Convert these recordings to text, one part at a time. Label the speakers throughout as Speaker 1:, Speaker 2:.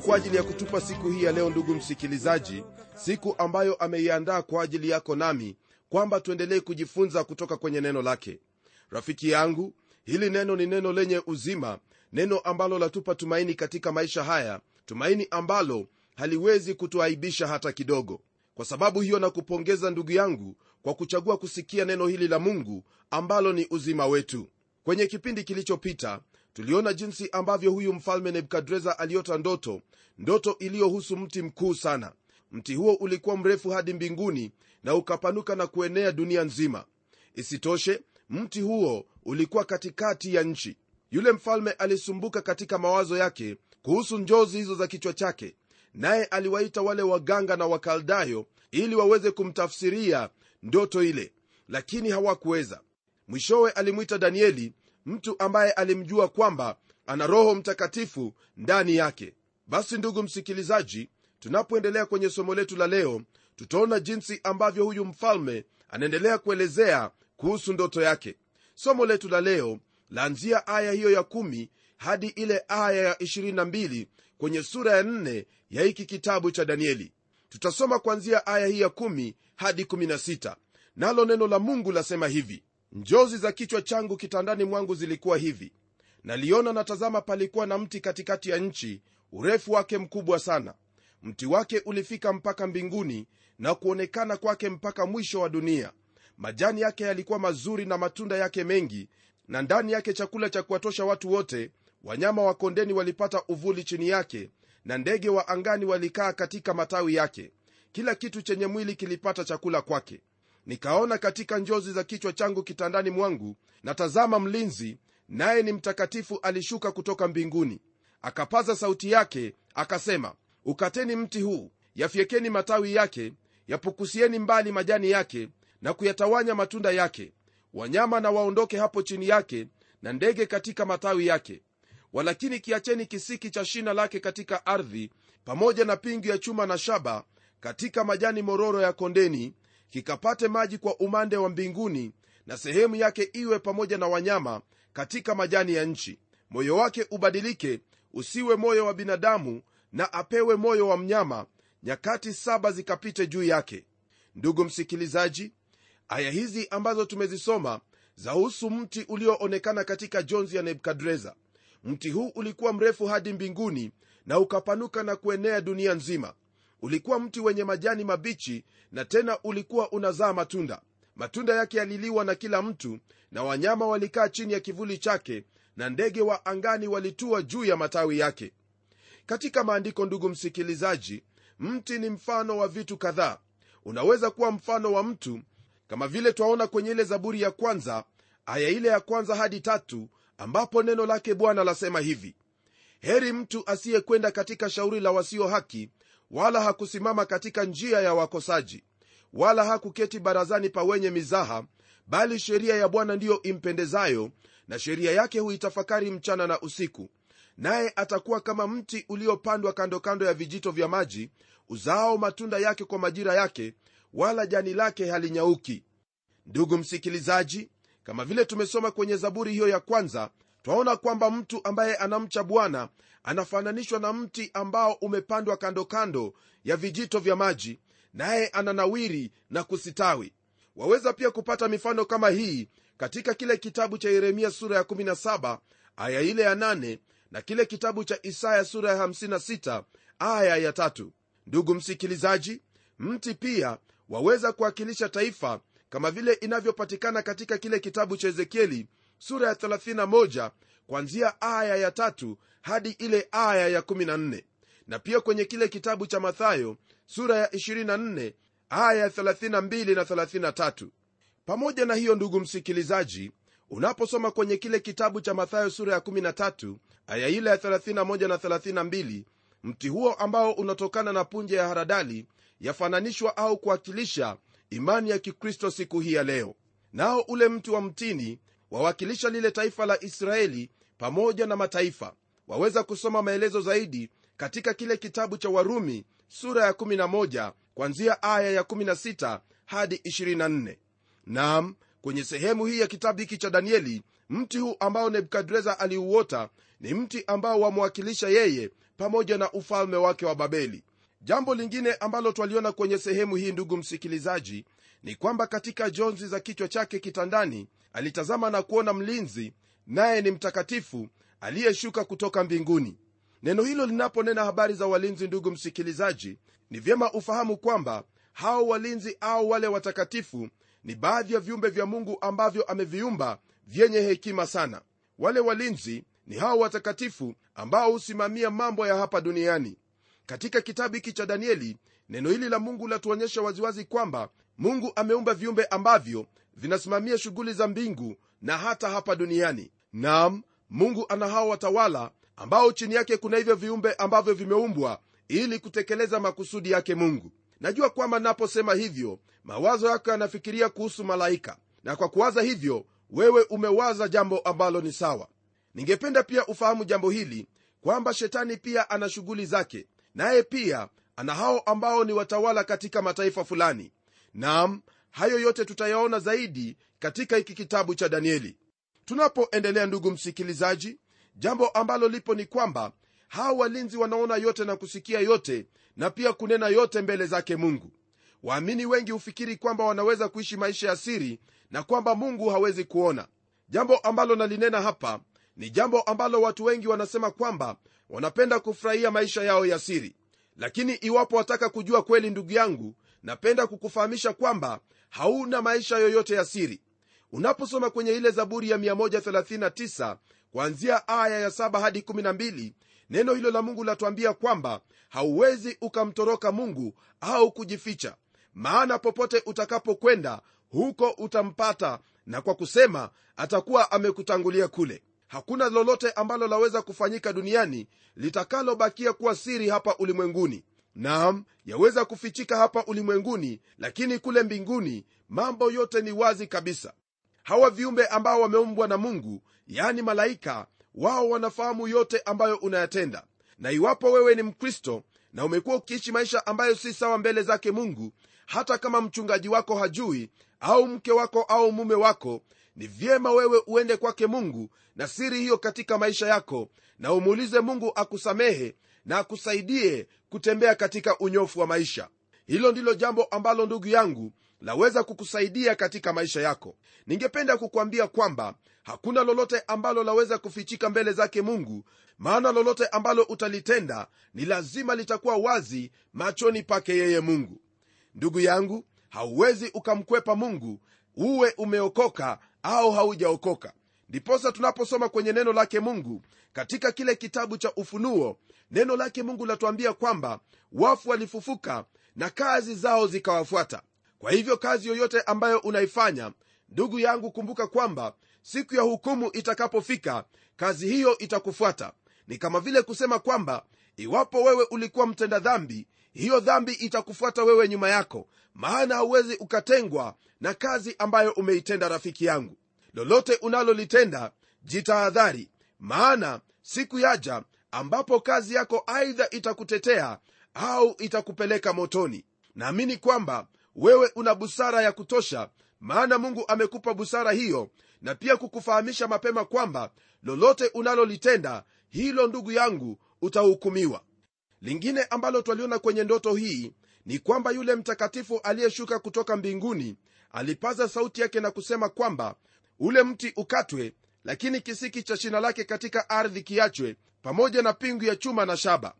Speaker 1: kwa ajili ya kutupa siku hii ya leo ndugu msikilizaji siku ambayo ameiandaa kwa ajili yako nami kwamba tuendelee kujifunza kutoka kwenye neno lake. Rafiki yangu hili neno ni neno lenye uzima neno ambalo latupa tumaini katika maisha haya tumaini ambalo haliwezi kutuaibisha hata kidogo. Kwa sababu hiyo na kupongeza ndugu yangu kwa kuchagua kusikia neno hili la mungu ambalo ni uzima wetu. Kwenye kipindi kilichopita tuliona jinsi ambavyo huyu mfalme nebukadreza aliota ndoto ndoto iliyohusu mti mkuu sana. Mti huo ulikuwa mrefu hadi mbinguni na ukapanuka na kuenea dunia nzima. Isitoshe mti huo ulikuwa katikati ya nchi. Yule mfalme alisumbuka katika mawazo yake kuhusu njozi hizo za kichwa chake naye aliwaita wale waganga na wakaldayo ili waweze kumtafsiria ndoto ile lakini hawakuweza. Mwishowe alimwita danieli mtu ambaye alimjua kwamba ana roho mtakatifu ndani yake. Basi ndugu msikilizaji tunapoendelea kwenye somo letu la leo tutaona jinsi ambavyo huyu mfalme anaendelea kuelezea kuhusu ndoto yake. Somo letu la leo laanzia aya hiyo ya 1 hadi ile aya ya 22 kwenye sura ya 4 ya hiki kitabu cha danieli. Tutasoma kuanzia aya hii ya 1 hadi 16 nalo neno la mungu lasema hivi njozi za kichwa changu kitandani mwangu zilikuwa hivi. Naliona natazama palikuwa na mti katikati ya nchi urefu wake mkubwa sana. Mti wake ulifika mpaka mbinguni na kuonekana kwake mpaka mwisho wa dunia. Majani yake yalikuwa mazuri na matunda yake mengi na ndani yake chakula cha kuwatosha watu wote wanyama wa kondeni walipata uvuli chini yake na ndege wa angani walikaa katika matawi yake. Kila kitu chenye mwili kilipata chakula kwake nikaona katika njozi za kichwa changu kitandani mwangu na tazama mlinzi naye ni mtakatifu alishuka kutoka mbinguni. Akapaza sauti yake akasema ukateni mti huu yafyekeni matawi yake yapukusieni mbali majani yake na kuyatawanya matunda yake. Wanyama na waondoke hapo chini yake na ndege katika matawi yake. Walakini kiacheni kisiki cha shina lake katika ardhi pamoja na pingu ya chuma na shaba katika majani mororo ya kondeni kikapate maji kwa umande wa mbinguni na sehemu yake iwe pamoja na wanyama katika majani ya nchi. Moyo wake ubadilike usiwe moyo wa binadamu na apewe moyo wa mnyama nyakati saba zikapite juu yake. Ndugu msikilizaji aya hizi ambazo tumezisoma zahusu mti ulioonekana katika jonzi ya nebukadreza. Mti huu ulikuwa mrefu hadi mbinguni na ukapanuka na kuenea dunia nzima ulikuwa mti wenye majani mabichi na tena ulikuwa unazaa matunda. Matunda yake yaliliwa na kila mtu na wanyama walikaa chini ya kivuli chake na ndege wa angani walitua juu ya matawi yake. Katika maandiko ndugu msikilizaji mti ni mfano wa vitu kadhaa. Unaweza kuwa mfano wa mtu kama vile twaona kwenye ile zaburi ya kwanza aya ile ya kwanza hadi tatu ambapo neno lake bwana lasema hivi heri mtu asiyekwenda katika shauri la wasio haki wala hakusimama katika njia ya wakosaji wala hakuketi barazani pa wenye mizaha bali sheria ya bwana ndiyo impendezayo na sheria yake huitafakari mchana na usiku. Naye atakuwa kama mti uliopandwa kando kando ya vijito vya maji uzao matunda yake kwa majira yake wala jani lake halinyauki. Ndugu msikilizaji kama vile tumesoma kwenye zaburi hiyo ya kwanza twaona kwamba mtu ambaye anamcha bwana anafananishwa na mti ambao umepandwa kando kando ya vijito vya maji naye ananawiri na kusitawi. Waweza pia kupata mifano kama hii katika kile kitabu cha yeremia sura ya 17 aya ile ya 8 na kile kitabu cha isaya sura ya 56 aya ya tatu. Ndugu msikilizaji mti pia waweza kuwakilisha taifa kama vile inavyopatikana katika kile kitabu cha ezekieli sura ya 31 kwanzia aya ya tatu hadi ile aya ya 14 na pia kwenye kile kitabu cha mathayo sura ya 24 aya ya 32 na 33 pamoja na hiyo ndugu msikilizaji unaposoma kwenye kile kitabu cha mathayo sura ya 13 aya ile ya 31 na 32 mti huo ambao unatokana na punje ya haradali yafananishwa au kuwakilisha imani ya kikristo siku hii ya leo. Nao ule mti wa mtini wawakilisha lile taifa la israeli pamoja na mataifa. Waweza kusoma maelezo zaidi katika kile kitabu cha warumi sura ya 11 kwanzia aya ya 16 hadi 24 nam kwenye sehemu hii ya kitabu hiki cha danieli mti huu ambao nebukadreza aliuota ni mti ambao wamwakilisha yeye pamoja na ufalme wake wa babeli. Jambo lingine ambalo twaliona kwenye sehemu hii ndugu msikilizaji ni kwamba katika jonzi za kichwa chake kitandani alitazama na kuona mlinzi naye ni mtakatifu aliyeshuka kutoka mbinguni. Neno hilo linaponena habari za walinzi ndugu msikilizaji ni vyema ufahamu kwamba hao walinzi au wale watakatifu ni baadhi ya viumbe vya mungu ambavyo ameviumba vyenye hekima sana. Wale walinzi ni hao watakatifu ambao husimamia mambo ya hapa duniani. Katika kitabu hiki cha danieli neno hili la mungu latuonyesha waziwazi kwamba mungu ameumba viumbe ambavyo vinasimamia shughuli za mbingu na hata hapa duniani. Nam mungu ana hao watawala ambao chini yake kuna hivyo viumbe ambavyo vimeumbwa ili kutekeleza makusudi yake mungu. Najua kwamba naposema hivyo mawazo yako yanafikiria kuhusu malaika. Na kwa kuwaza hivyo wewe umewaza jambo ambalo ni sawa. Ningependa pia ufahamu jambo hili kwamba shetani pia ana shughuli zake naye pia ana hao ambao ni watawala katika mataifa fulani. Nam hayo yote tutayaona zaidi katika hiki kitabu cha danieli. Tunapoendelea ndugu msikilizaji jambo ambalo lipo ni kwamba hawa walinzi wanaona yote na kusikia yote na pia kunena yote mbele zake mungu. Waamini wengi hufikiri kwamba wanaweza kuishi maisha ya siri na kwamba mungu hawezi kuona. Jambo ambalo nalinena hapa ni jambo ambalo watu wengi wanasema kwamba wanapenda kufurahia maisha yao ya siri. Lakini iwapo wataka kujua kweli ndugu yangu napenda kukufahamisha kwamba hauna maisha yoyote ya siri. Unaposoma kwenye ile zaburi ya 139 kuanzia aya ya 7 hadi 12 neno hilo la mungu latuambia kwamba hauwezi ukamtoroka mungu au kujificha. Maana popote utakapokwenda huko utampata na kwa kusema atakuwa amekutangulia kule. Hakuna lolote ambalo laweza kufanyika duniani litakalobakia kuwa siri hapa ulimwenguni nam yaweza kufichika hapa ulimwenguni lakini kule mbinguni mambo yote ni wazi kabisa. Hawa viumbe ambao wameumbwa na mungu yani malaika wao wanafahamu yote ambayo unayatenda. Na iwapo wewe ni mkristo na umekuwa ukiishi maisha ambayo si sawa mbele zake mungu hata kama mchungaji wako hajui au mke wako au mume wako ni vyema wewe uende kwake mungu na siri hiyo katika maisha yako na umuulize mungu akusamehe na akusaidie kutembea katika unyofu wa maisha. Hilo ndilo jambo ambalo ndugu yangu laweza kukusaidia katika maisha yako. Ningependa kukwambia kwamba hakuna lolote ambalo laweza kufichika mbele zake mungu maana lolote ambalo utalitenda ni lazima litakuwa wazi machoni pake yeye mungu. Ndugu yangu hauwezi ukamkwepa mungu uwe umeokoka au haujaokoka. Ndiposa tunaposoma kwenye neno lake mungu katika kile kitabu cha ufunuo neno lake mungu latuambia kwamba wafu walifufuka na kazi zao zikawafuata. Kwa hivyo kazi yoyote ambayo unaifanya ndugu yangu kumbuka kwamba siku ya hukumu itakapofika kazi hiyo itakufuata. Ni kama vile kusema kwamba iwapo wewe ulikuwa mtenda dhambi hiyo dhambi itakufuata wewe nyuma yako maana hauwezi ukatengwa na kazi ambayo umeitenda rafiki yangu. Lolote unalolitenda jitahadhari maana siku yaja ambapo kazi yako aidha itakutetea au itakupeleka motoni. Naamini kwamba wewe una busara ya kutosha maana mungu amekupa busara hiyo na pia kukufahamisha mapema kwamba lolote unalolitenda hilo ndugu yangu utahukumiwa. Lingine ambalo twaliona kwenye ndoto hii ni kwamba yule mtakatifu aliyeshuka kutoka mbinguni alipaza sauti yake na kusema kwamba ule mti ukatwe lakini kisiki cha shina lake katika ardhi kiachwe pamoja na pingu ya chuma na shaba.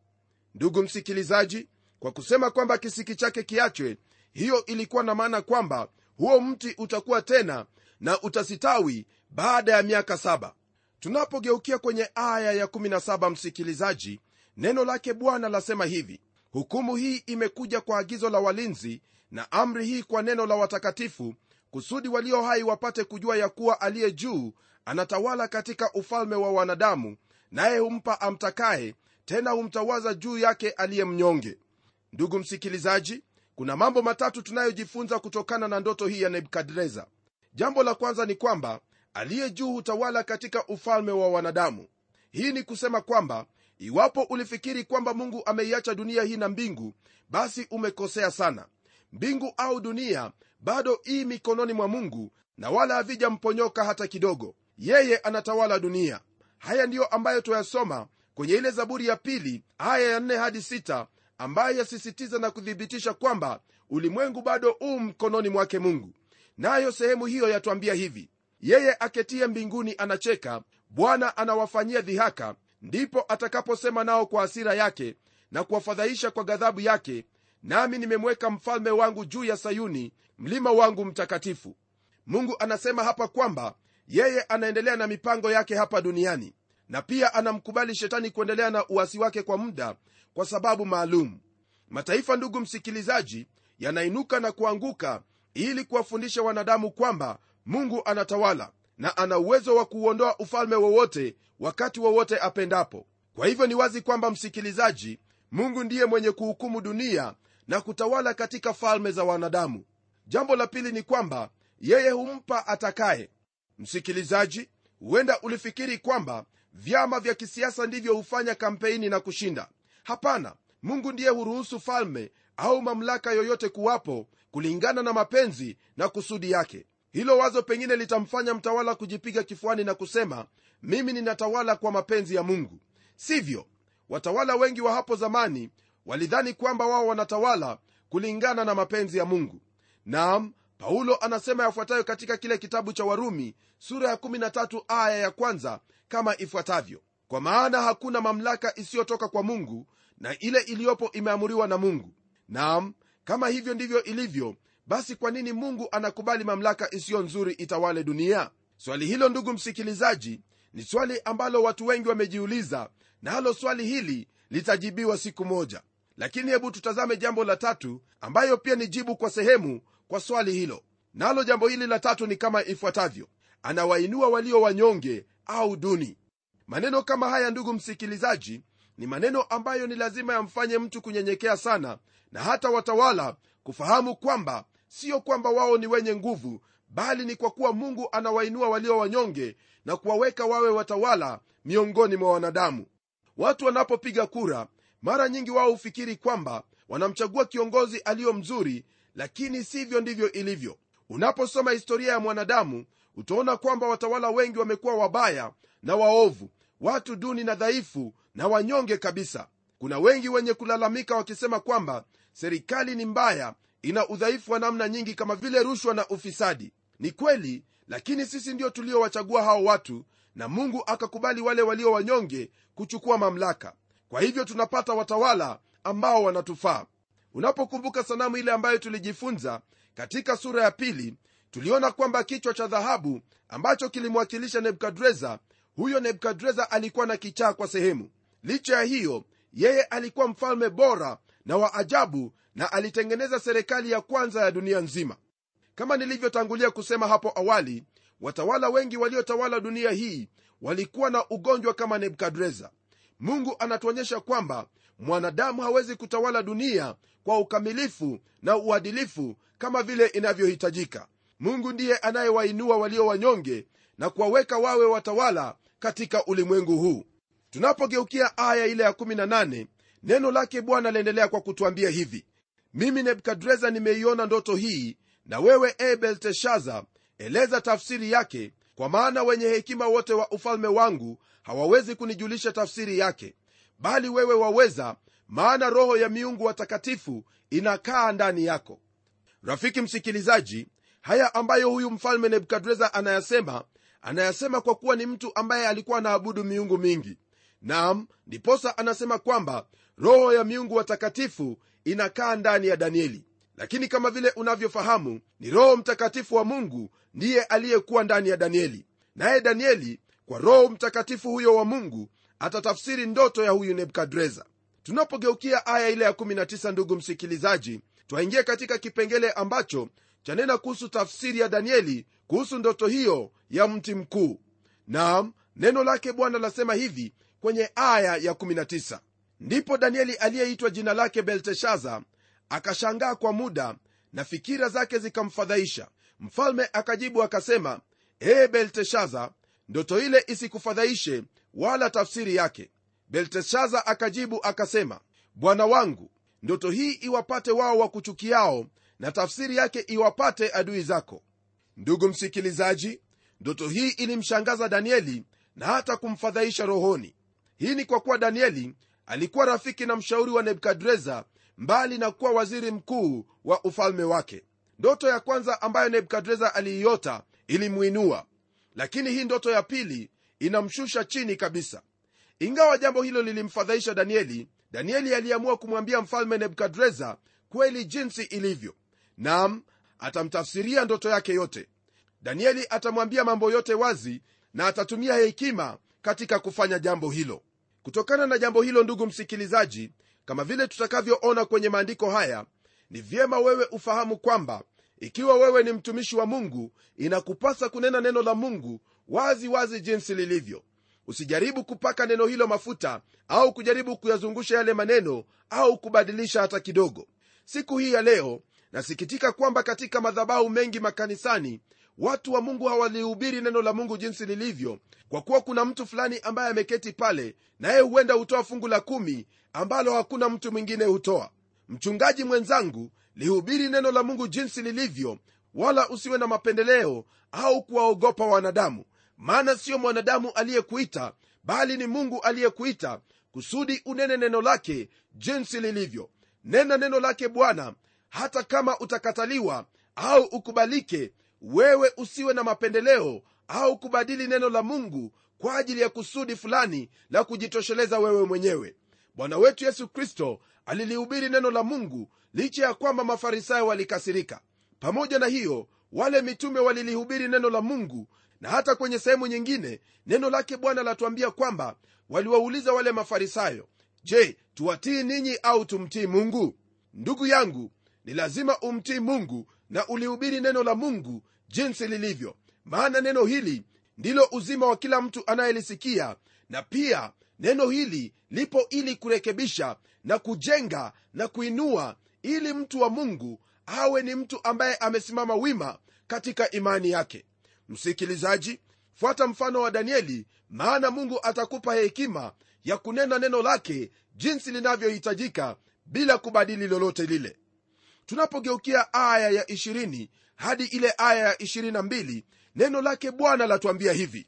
Speaker 1: Ndugu msikilizaji kwa kusema kwamba kisiki chake kiachwe hiyo ilikuwa na maana kwamba huo mti utakuwa tena na utasitawi baada ya miaka saba. Tunapogeukia kwenye aya ya17 msikilizaji neno lake bwana lasema hivi hukumu hii imekuja kwa agizo la walinzi na amri hii kwa neno la watakatifu kusudi walio hai wapate kujua ya kuwa aliye juu anatawala katika ufalme wa wanadamu naye humpa amtakaye tena humtawaza juu yake aliye mnyonge. Ndugu msikilizaji kuna mambo matatu tunayojifunza kutokana na ndoto hii ya nebukadreza. Jambo la kwanza ni kwamba aliye juu hutawala katika ufalme wa wanadamu. Hii ni kusema kwamba iwapo ulifikiri kwamba mungu ameiacha dunia hii na mbingu basi umekosea sana. Mbingu au dunia bado ii mikononi mwa mungu na wala havijamponyoka hata kidogo. Yeye anatawala dunia haya ndiyo ambayo twayasoma kwenye ile zaburi ya pili aya ya 4 hadi 6 ambayo yasisitiza na kuthibitisha kwamba ulimwengu bado u mkononi mwake mungu. Nayo sehemu hiyo yatwambia hivi yeye aketie mbinguni anacheka bwana anawafanyia dhihaka ndipo atakaposema nao kwa hasira yake na kuwafadhaisha kwa ghadhabu yake nami nimemweka mfalme wangu juu ya sayuni mlima wangu mtakatifu. Mungu anasema hapa kwamba yeye anaendelea na mipango yake hapa duniani na pia anamkubali shetani kuendelea na uasi wake kwa muda kwa sababu maalum. Mataifa ndugu msikilizaji yanainuka na kuanguka ili kuwafundisha wanadamu kwamba mungu anatawala na ana uwezo wa kuuondoa ufalme wowote wakati wowote apendapo. Kwa hivyo ni wazi kwamba msikilizaji mungu ndiye mwenye kuhukumu dunia na kutawala katika falme za wanadamu. Jambo la pili ni kwamba yeye humpa atakaye msikilizaji huenda ulifikiri kwamba vyama vya kisiasa ndivyo hufanya kampeni na kushinda. Hapana mungu ndiye huruhusu falme au mamlaka yoyote kuwapo kulingana na mapenzi na kusudi yake. Hilo wazo pengine litamfanya mtawala kujipiga kifuani na kusema mimi ninatawala kwa mapenzi ya mungu. Sivyo watawala wengi wa hapo zamani walidhani kwamba wao wanatawala kulingana na mapenzi ya mungu. Naam paulo anasema yafuatayo katika kile kitabu cha warumi sura ya 13 aya ya kwanza kama ifuatavyo. Kwa maana hakuna mamlaka isiyotoka kwa mungu na ile iliyopo imeamuriwa na mungu. Nam kama hivyo ndivyo ilivyo basi kwa nini mungu anakubali mamlaka isiyo nzuri itawale dunia? Swali hilo ndugu msikilizaji ni swali ambalo watu wengi wamejiuliza nalo na swali hili litajibiwa siku moja. Lakini hebu tutazame jambo la tatu ambayo pia ni jibu kwa sehemu kwa swali hilo. Nalo jambo hili la tatu ni kama ifuatavyo. Anawainua walio wanyonge au duni. Maneno kama haya ndugu msikilizaji ni maneno ambayo ni lazima yamfanye mtu kunyenyekea sana na hata watawala kufahamu kwamba sio kwamba wao ni wenye nguvu bali ni kwa kuwa mungu anawainua walio wanyonge na kuwaweka wawe watawala miongoni mwa wanadamu. Watu wanapopiga kura mara nyingi wao hufikiri kwamba wanamchagua kiongozi aliyo mzuri lakini sivyo ndivyo ilivyo. Unaposoma historia ya mwanadamu utaona kwamba watawala wengi wamekuwa wabaya na waovu watu duni na dhaifu na wanyonge kabisa. Kuna wengi wenye kulalamika wakisema kwamba serikali ni mbaya ina udhaifu wa namna nyingi kama vile rushwa na ufisadi. Ni kweli lakini sisi ndio tuliowachagua hao watu na mungu akakubali wale walio wanyonge kuchukua mamlaka. Kwa hivyo tunapata watawala ambao wanatufaa unapokumbuka sanamu ile ambayo tulijifunza katika sura ya pili tuliona kwamba kichwa cha dhahabu ambacho kilimwakilisha nebukadreza huyo nebukadreza alikuwa na kichaa kwa sehemu. Licha ya hiyo yeye alikuwa mfalme bora na wa ajabu na alitengeneza serikali ya kwanza ya dunia nzima. Kama nilivyotangulia kusema hapo awali watawala wengi waliotawala dunia hii walikuwa na ugonjwa kama nebukadreza. Mungu anatuonyesha kwamba mwanadamu hawezi kutawala dunia kwa ukamilifu na uadilifu kama vile inavyohitajika. Mungu ndiye anayewainua walio wanyonge na kuwaweka wawe watawala katika ulimwengu huu. Tunapogeukia aya ile ya 18 neno lake bwana liendelea kwa kutwambia hivi. Mimi nebukadreza nimeiona ndoto hii na wewe e belteshaza eleza tafsiri yake kwa maana wenye hekima wote wa ufalme wangu hawawezi kunijulisha tafsiri yake bali wewe waweza maana roho ya miungu watakatifu inakaa ndani yako. Rafiki msikilizaji haya ambayo huyu mfalme nebukadreza anayasema anayasema kwa kuwa ni mtu ambaye alikuwa anaabudu miungu mingi. Nam ndiposa anasema kwamba roho ya miungu watakatifu inakaa ndani ya danieli. Lakini kama vile unavyofahamu ni roho mtakatifu wa mungu ndiye aliyekuwa ndani ya danieli. Naye danieli kwa roho mtakatifu huyo wa mungu atatafsiri ndoto ya huyu nebukadreza. Tunapogeukia aya ile ya 19 ndugu msikilizaji twaingia katika kipengele ambacho chanena kuhusu tafsiri ya danieli kuhusu ndoto hiyo ya mti mkuu. Nam neno lake bwana lasema hivi kwenye aya ya 19 ndipo danieli aliyeitwa jina lake belteshaza akashangaa kwa muda na fikira zake zikamfadhaisha. Mfalme akajibu akasema ee belteshaza ndoto ile isikufadhaishe wala tafsiri yake. Belteshaza akajibu akasema bwana wangu ndoto hii iwapate wao wa kuchukiao na tafsiri yake iwapate adui zako. Ndugu msikilizaji ndoto hii ilimshangaza danieli na hata kumfadhaisha rohoni. Hii ni kwa kuwa danieli alikuwa rafiki na mshauri wa nebukadreza mbali na kuwa waziri mkuu wa ufalme wake. Ndoto ya kwanza ambayo nebukadreza aliiota ilimwinua lakini hii ndoto ya pili inamshusha chini kabisa. Ingawa jambo hilo lilimfadhaisha danieli danieli aliamua kumwambia mfalme nebukadreza kweli jinsi ilivyo. Nam atamtafsiria ndoto yake yote. Danieli atamwambia mambo yote wazi na atatumia hekima katika kufanya jambo hilo. Kutokana na jambo hilo ndugu msikilizaji kama vile tutakavyoona kwenye maandiko haya ni vyema wewe ufahamu kwamba ikiwa wewe ni mtumishi wa mungu inakupasa kunena neno la mungu wazi wazi jinsi lilivyo. Usijaribu kupaka neno hilo mafuta au kujaribu kuyazungusha yale maneno au kubadilisha hata kidogo. Siku hii ya leo nasikitika kwamba katika madhabahu mengi makanisani watu wa mungu hawalihubiri neno la mungu jinsi lilivyo kwa kuwa kuna mtu fulani ambaye ameketi pale naye huenda hutoa fungu la kumi ambalo hakuna mtu mwingine hutoa mchungaji mwenzangu lihubiri neno la mungu jinsi lilivyo wala usiwe na mapendeleo au kuwaogopa wanadamu. Maana siyo mwanadamu aliyekuita bali ni mungu aliyekuita kusudi unene neno lake jinsi lilivyo. Nena neno lake bwana hata kama utakataliwa au ukubalike wewe usiwe na mapendeleo au kubadili neno la mungu kwa ajili ya kusudi fulani la kujitosheleza wewe mwenyewe. Bwana wetu yesu kristo alilihubiri neno la mungu licha ya kwamba mafarisayo walikasirika. Pamoja na hiyo wale mitume walilihubiri neno la mungu na hata kwenye sehemu nyingine neno lake bwana latuambia kwamba waliwauliza wale mafarisayo je tuwatii ninyi au tumtii mungu? Ndugu yangu ni lazima umtii mungu na ulihubiri neno la mungu jinsi lilivyo. Maana neno hili ndilo uzima wa kila mtu anayelisikia na pia neno hili lipo ili kurekebisha na kujenga na kuinua ili mtu wa mungu awe ni mtu ambaye amesimama wima katika imani yake. Msikilizaji fuata mfano wa danieli maana mungu atakupa hekima ya kunena neno lake jinsi linavyohitajika bila kubadili lolote lile. Tunapogeukia aya ya 20 hadi ile aya ya 22 neno lake bwana latuambia hivi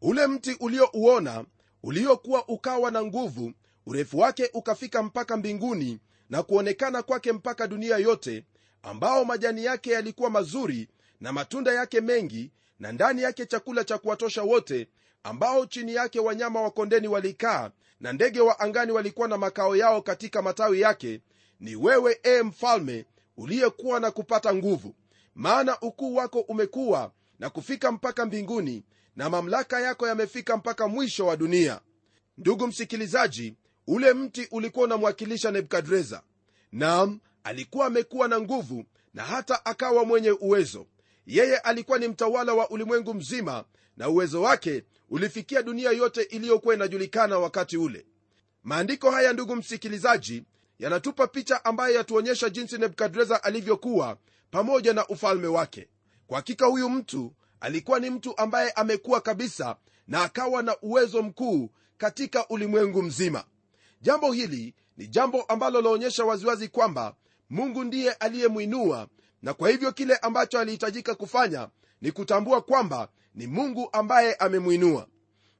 Speaker 1: ule mti uliouona uliokuwa ukawa na nguvu urefu wake ukafika mpaka mbinguni na kuonekana kwake mpaka dunia yote ambao majani yake yalikuwa mazuri na matunda yake mengi na ndani yake chakula cha kuwatosha wote ambao chini yake wanyama wa kondeni walikaa na ndege wa angani walikuwa na makao yao katika matawi yake ni wewe e mfalme uliyekuwa na kupata nguvu. Maana ukuu wako umekuwa na kufika mpaka mbinguni na mamlaka yako yamefika mpaka mwisho wa dunia. Ndugu msikilizaji ule mti ulikuwa unamwakilisha nebukadreza. Nam alikuwa amekuwa na nguvu na hata akawa mwenye uwezo. Yeye alikuwa ni mtawala wa ulimwengu mzima na uwezo wake ulifikia dunia yote iliyokuwa inajulikana wakati ule. Maandiko haya ndugu msikilizaji yanatupa picha ambayo yatuonyesha jinsi nebukadreza alivyokuwa pamoja na ufalme wake. Kwa hakika huyu mtu alikuwa ni mtu ambaye amekuwa kabisa na akawa na uwezo mkuu katika ulimwengu mzima. Jambo hili ni jambo ambalo laonyesha waziwazi kwamba mungu ndiye aliyemwinua na kwa hivyo kile ambacho alihitajika kufanya ni kutambua kwamba ni mungu ambaye amemwinua.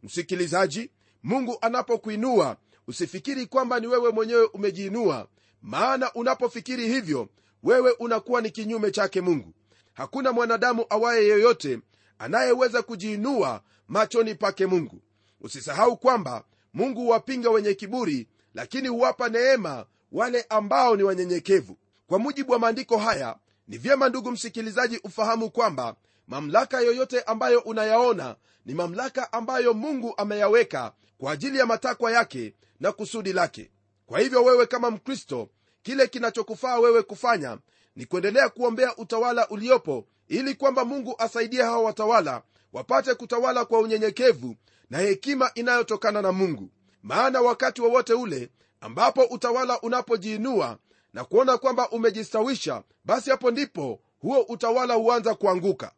Speaker 1: Msikilizaji mungu anapokuinua usifikiri kwamba ni wewe mwenyewe umejiinua maana unapofikiri hivyo wewe unakuwa ni kinyume chake mungu. Hakuna mwanadamu awaye yeyote anayeweza kujiinua machoni pake mungu. Usisahau kwamba mungu huwapinga wenye kiburi lakini huwapa neema wale ambao ni wanyenyekevu. Kwa mujibu wa maandiko haya ni vyema ndugu msikilizaji ufahamu kwamba mamlaka yoyote ambayo unayaona ni mamlaka ambayo mungu ameyaweka kwa ajili ya matakwa yake na kusudi lake. Kwa hivyo wewe kama mkristo kile kinachokufaa wewe kufanya ni kuendelea kuombea utawala uliopo ili kwamba mungu asaidie hawa watawala wapate kutawala kwa unyenyekevu na hekima inayotokana na mungu. Maana wakati wowote wa ule ambapo utawala unapojiinua na kuona kwamba umejistawisha basi hapo ndipo huo utawala huanza kuanguka.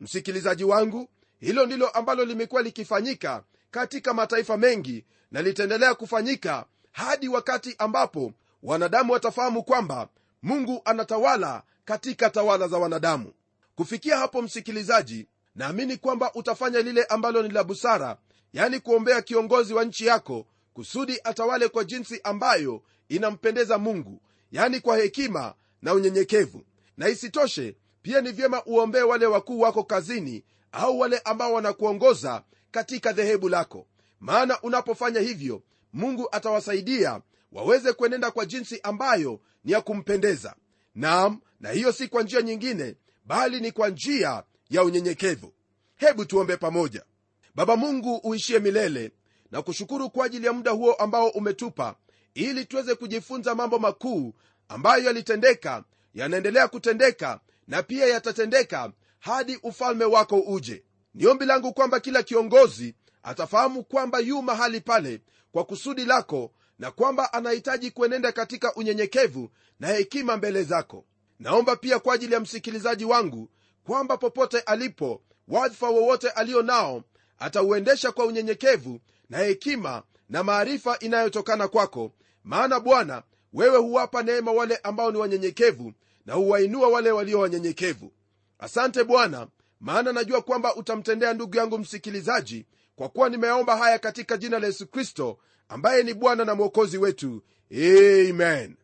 Speaker 1: Msikilizaji wangu hilo ndilo ambalo limekuwa likifanyika katika mataifa mengi na litaendelea kufanyika hadi wakati ambapo wanadamu watafahamu kwamba mungu anatawala katika tawala za wanadamu kufikia hapo msikilizaji naamini kwamba utafanya lile ambalo ni la busara yani kuombea kiongozi wa nchi yako kusudi atawale kwa jinsi ambayo inampendeza mungu yani kwa hekima na unyenyekevu. Na isitoshe pia ni vyema uombee wale wakuu wako kazini au wale ambao wanakuongoza katika dhehebu lako. Maana unapofanya hivyo mungu atawasaidia waweze kuenenda kwa jinsi ambayo ni ya kumpendeza. Nam na hiyo si kwa njia nyingine bali ni kwa njia ya unyenyekevu. Hebu tuombe pamoja. Baba mungu uishie milele na kushukuru kwa ajili ya muda huo ambao umetupa ili tuweze kujifunza mambo makuu ambayo yalitendeka yanaendelea kutendeka na pia yatatendeka hadi ufalme wako uje. Ni ombi langu kwamba kila kiongozi atafahamu kwamba yu mahali pale kwa kusudi lako na kwamba anahitaji kuenenda katika unyenyekevu na hekima mbele zako naomba pia kwa ajili ya msikilizaji wangu kwamba popote alipo wadhifa wowote alio nao atauendesha kwa unyenyekevu na hekima na maarifa inayotokana kwako. Maana bwana wewe huwapa neema wale ambao ni wanyenyekevu na huwainua wale walio wanyenyekevu. Asante bwana maana najua kwamba utamtendea ndugu yangu msikilizaji kwa kuwa nimeomba haya katika jina la yesu kristo ambaye ni bwana na mwokozi wetu. Amen.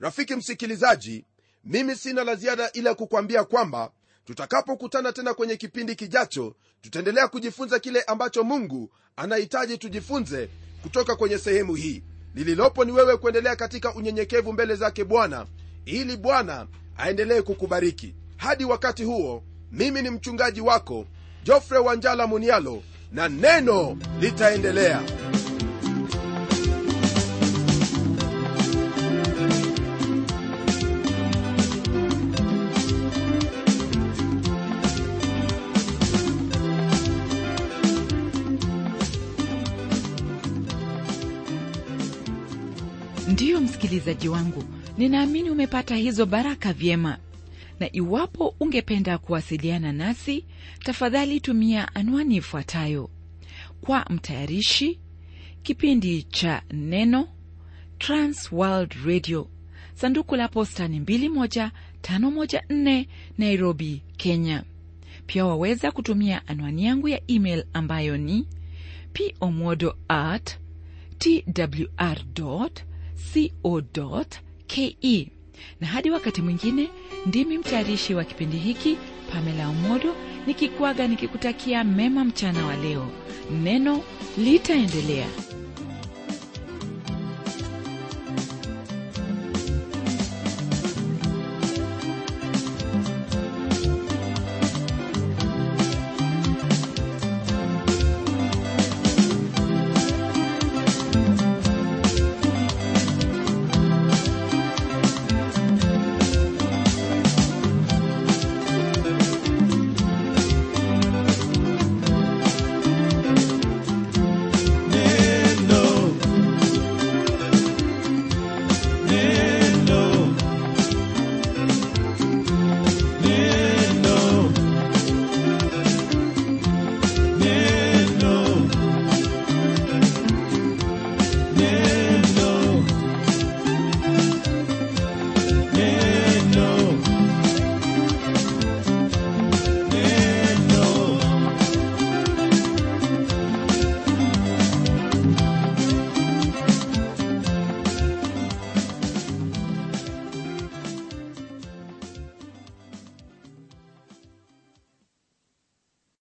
Speaker 1: Rafiki msikilizaji mimi sina la ziada ila kukwambia kwamba tutakapokutana tena kwenye kipindi kijacho tutaendelea kujifunza kile ambacho mungu anahitaji tujifunze kutoka kwenye sehemu hii. Lililopo ni wewe kuendelea katika unyenyekevu mbele zake bwana ili bwana aendelee kukubariki. Hadi wakati huo mimi ni mchungaji wako jofre wanjala munialo na neno litaendelea
Speaker 2: msikilizaji wangu ninaamini umepata hizo baraka vyema. Na iwapo ungependa kuwasiliana nasi tafadhali tumia anwani ifuatayo. Kwa mtayarishi kipindi cha neno transworld radio sanduku la posta ni 21514 nairobi kenya. Pia waweza kutumia anwani yangu ya email ambayo ni pomodo at twr co ke. Na hadi wakati mwingine ndimi mtayarishi wa kipindi hiki pamela umodo nikikwaga nikikutakia mema mchana wa leo. Neno litaendelea